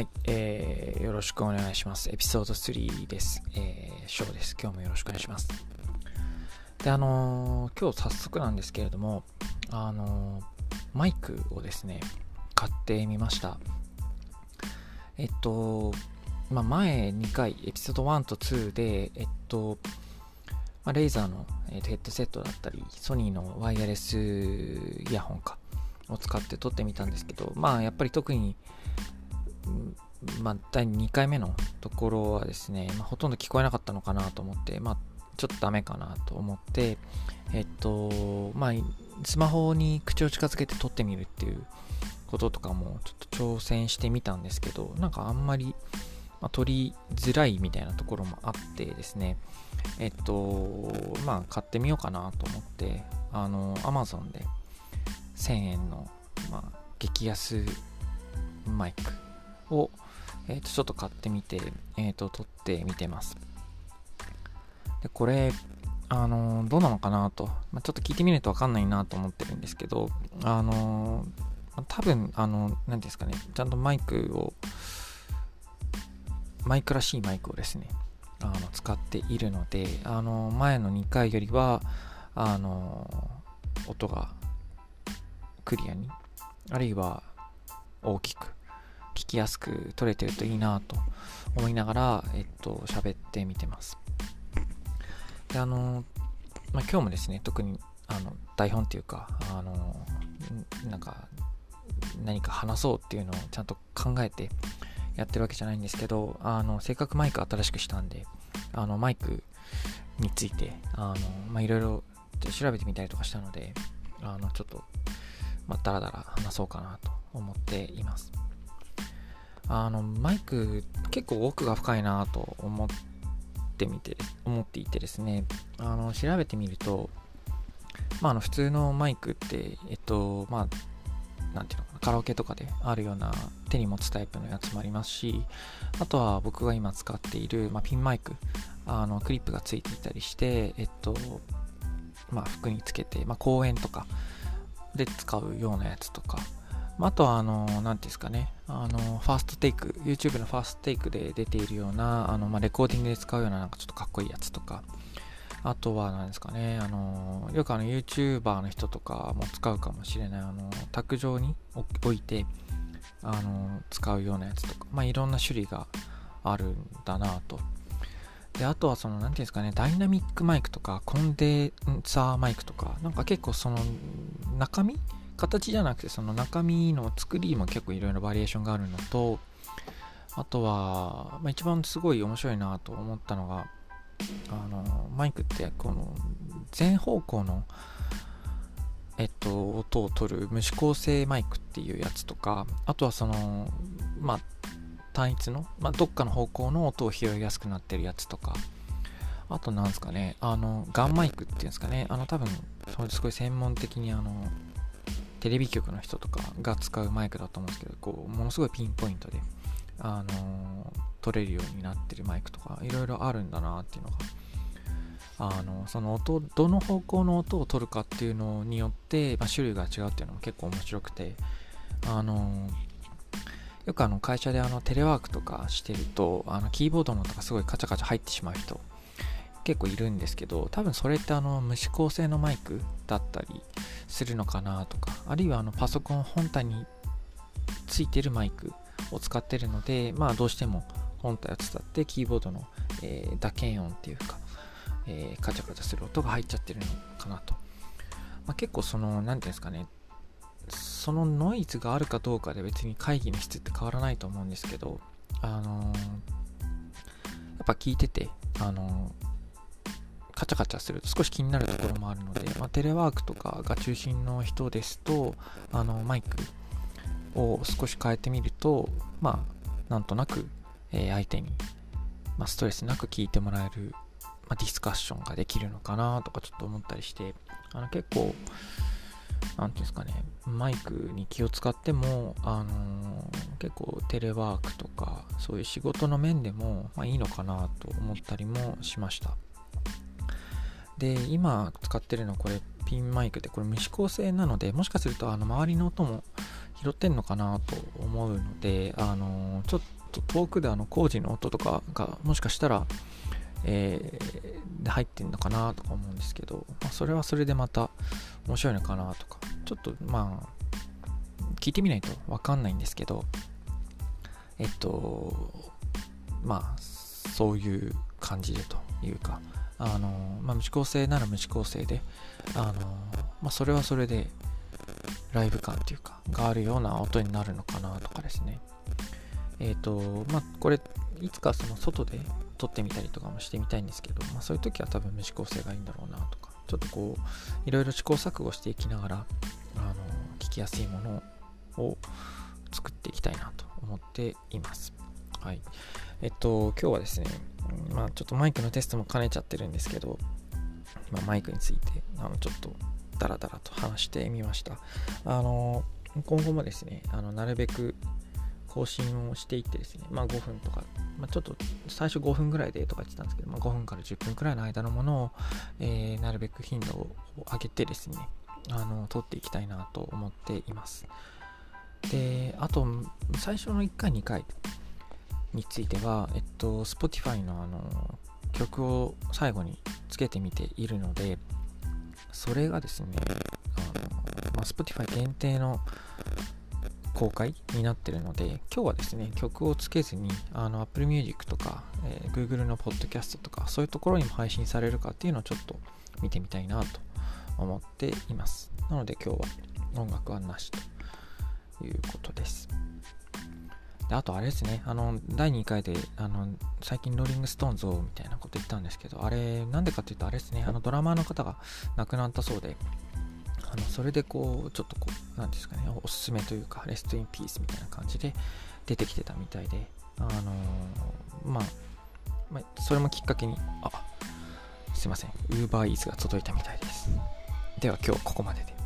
はい、えー、よろしくお願いします。エピソード3です。えー、ショーです。今日もよろしくお願いします。で、あのー、今日早速なんですけれども、あのー、マイクをですね、買ってみました。えっと、まあ、前2回、エピソード1と2で、えっと、まあ、レーザーの、えー、ヘッドセットだったり、ソニーのワイヤレスイヤホンか、を使って撮ってみたんですけど、まあ、やっぱり特に、まあ、第2回目のところはですね、まあ、ほとんど聞こえなかったのかなと思って、まあ、ちょっとダメかなと思って、えっと、まあ、スマホに口を近づけて撮ってみるっていうこととかもちょっと挑戦してみたんですけど、なんかあんまり、まあ、撮りづらいみたいなところもあってですね、えっと、まあ、買ってみようかなと思って、あの、Amazon で1000円の、まあ、激安マイクを、えー、とちょっと買ってみて、えー、と撮ってみてます。でこれ、あのー、どうなのかなと、まあ、ちょっと聞いてみないとわかんないなと思ってるんですけど、あのー、多分、あの、何ですかね、ちゃんとマイクを、マイクらしいマイクをですね、あの使っているので、あの前の2回よりは、あの音がクリアに、あるいは大きくきやすく撮れてるといいなと思いながら、えっと、喋ってみてます。で、あの、まあ、今日もですね、特にあの台本っていうか、あの、なんか、何か話そうっていうのをちゃんと考えてやってるわけじゃないんですけど、あの、せっかくマイク新しくしたんで、あの、マイクについて、あの、ま、いろいろ調べてみたりとかしたので、あの、ちょっと、まあ、だらだら話そうかなと思っています。あの、マイク結構奥が深いなと思ってみて、思っていてですね、あの、調べてみると、まあ、あの、普通のマイクって、えっと、まあ、なていうのかな、カラオケとかであるような手に持つタイプのやつもありますし、あとは僕が今使っている、まあ、ピンマイク、あの、クリップがついていたりして、えっと、まあ、服につけて、まあ、公園とかで使うようなやつとか、あとは、あの、なんていうんですかね、あの、ファーストテイク、YouTube のファーストテイクで出ているような、あの、まあ、レコーディングで使うような、なんかちょっとかっこいいやつとか、あとは、何ですかね、あの、よくあの、YouTuber の人とかも使うかもしれない、あの、卓上に置いて、あの、使うようなやつとか、まあ、いろんな種類があるんだなと。で、あとはその、なんていうんですかね、ダイナミックマイクとか、コンデンサーマイクとか、なんか結構その、中身形じゃなくてその中身の作りも結構いろいろバリエーションがあるのとあとは、まあ、一番すごい面白いなと思ったのがあのマイクってこの全方向のえっと音を取る無指向性マイクっていうやつとかあとはそのまあ単一の、まあ、どっかの方向の音を拾いやすくなってるやつとかあとなんですかねあのガンマイクっていうんですかねあの多分すごい専門的にあのテレビ局の人とかが使うマイクだと思うんですけど、こう、ものすごいピンポイントで、あのー、撮れるようになってるマイクとか、いろいろあるんだなっていうのが、あの、その音、どの方向の音を取るかっていうのによって、まあ、種類が違うっていうのも結構面白くて、あのー、よくあの会社であのテレワークとかしてると、あのキーボードの音がすごいカチャカチャ入ってしまう人結構いるんですけど、多分それってあの無指向性のマイクだったりするのかなとか、あるいはあのパソコン本体についてるマイクを使ってるので、まあどうしても本体を伝ってキーボードの、えー、打鍵音っていうか、えー、カチャカチャする音が入っちゃってるのかなと。まあ、結構その、何ていうんですかね、そのノイズがあるかどうかで別に会議の質って変わらないと思うんですけど、あのー、やっぱ聞いてて、あのーカチャカチャすると少し気になるところもあるので、まあ、テレワークとかが中心の人ですと、あのマイクを少し変えてみると、まあ、なんとなく、えー、相手に、まあ、ストレスなく聞いてもらえる、まあ、ディスカッションができるのかなとかちょっと思ったりして、あの結構、なんていうんですかね、マイクに気を使っても、あのー、結構テレワークとか、そういう仕事の面でも、まあ、いいのかなと思ったりもしました。で、今使ってるのこれピンマイクで、これ無指向性なので、もしかするとあの周りの音も拾ってんのかなと思うので、あのちょっと遠くであの工事の音とかがもしかしたら、えー、入ってんのかなとか思うんですけど、まあ、それはそれでまた面白いのかなとか、ちょっとまあ、聞いてみないとわかんないんですけど、えっと、まあ、そういう感じでというか、あの、まあ、無指向性なら無指向性で、あの、まあ、それはそれで、ライブ感っていうか、があるような音になるのかなとかですね。えっ、ー、と、まあ、これ、いつかその外で撮ってみたりとかもしてみたいんですけど、まあ、そういう時は多分無指向性がいいんだろうなとか、ちょっとこう、いろいろ試行錯誤していきながら、あの、聞きやすいものを作っていきたいなと思っています。はい。えっと、今日はですね、まあ、ちょっとマイクのテストも兼ねちゃってるんですけど、まあ、マイクについて、あの、ちょっとダラダラと話してみました。あの、今後もですね、あのなるべく更新をしていってですね、まあ5分とか、まあ、ちょっと最初5分ぐらいでとか言ってたんですけど、まあ、5分から10分くらいの間のものを、えー、なるべく頻度を上げてですね、あの、撮っていきたいなと思っています。で、あと、最初の1回、2回については、えっと、Spotify のあの、曲を最後につけてみているので、それがですね、あのまあ、Spotify 限定の公開になってるので、今日はですね、曲をつけずに、あの Apple Music とか、えー、Google の Podcast とか、そういうところにも配信されるかっていうのをちょっと見てみたいなと思っています。なので今日は音楽はなしということです。であとあれですね、あの、第2回で、あの、最近ローリングストーンズをみたいなこと言ったんですけど、あれ、なんでかっていうと、あれですね、あの、ドラマーの方が亡くなったそうで、あの、それでこう、ちょっとこう、なんですかね、おすすめというか、 rest in peace みたいな感じで出てきてたみたいで、あのまあ、まあ、それもきっかけに、あ、すいません、Uber Eats が届いたみたいです。では今日はここまでで。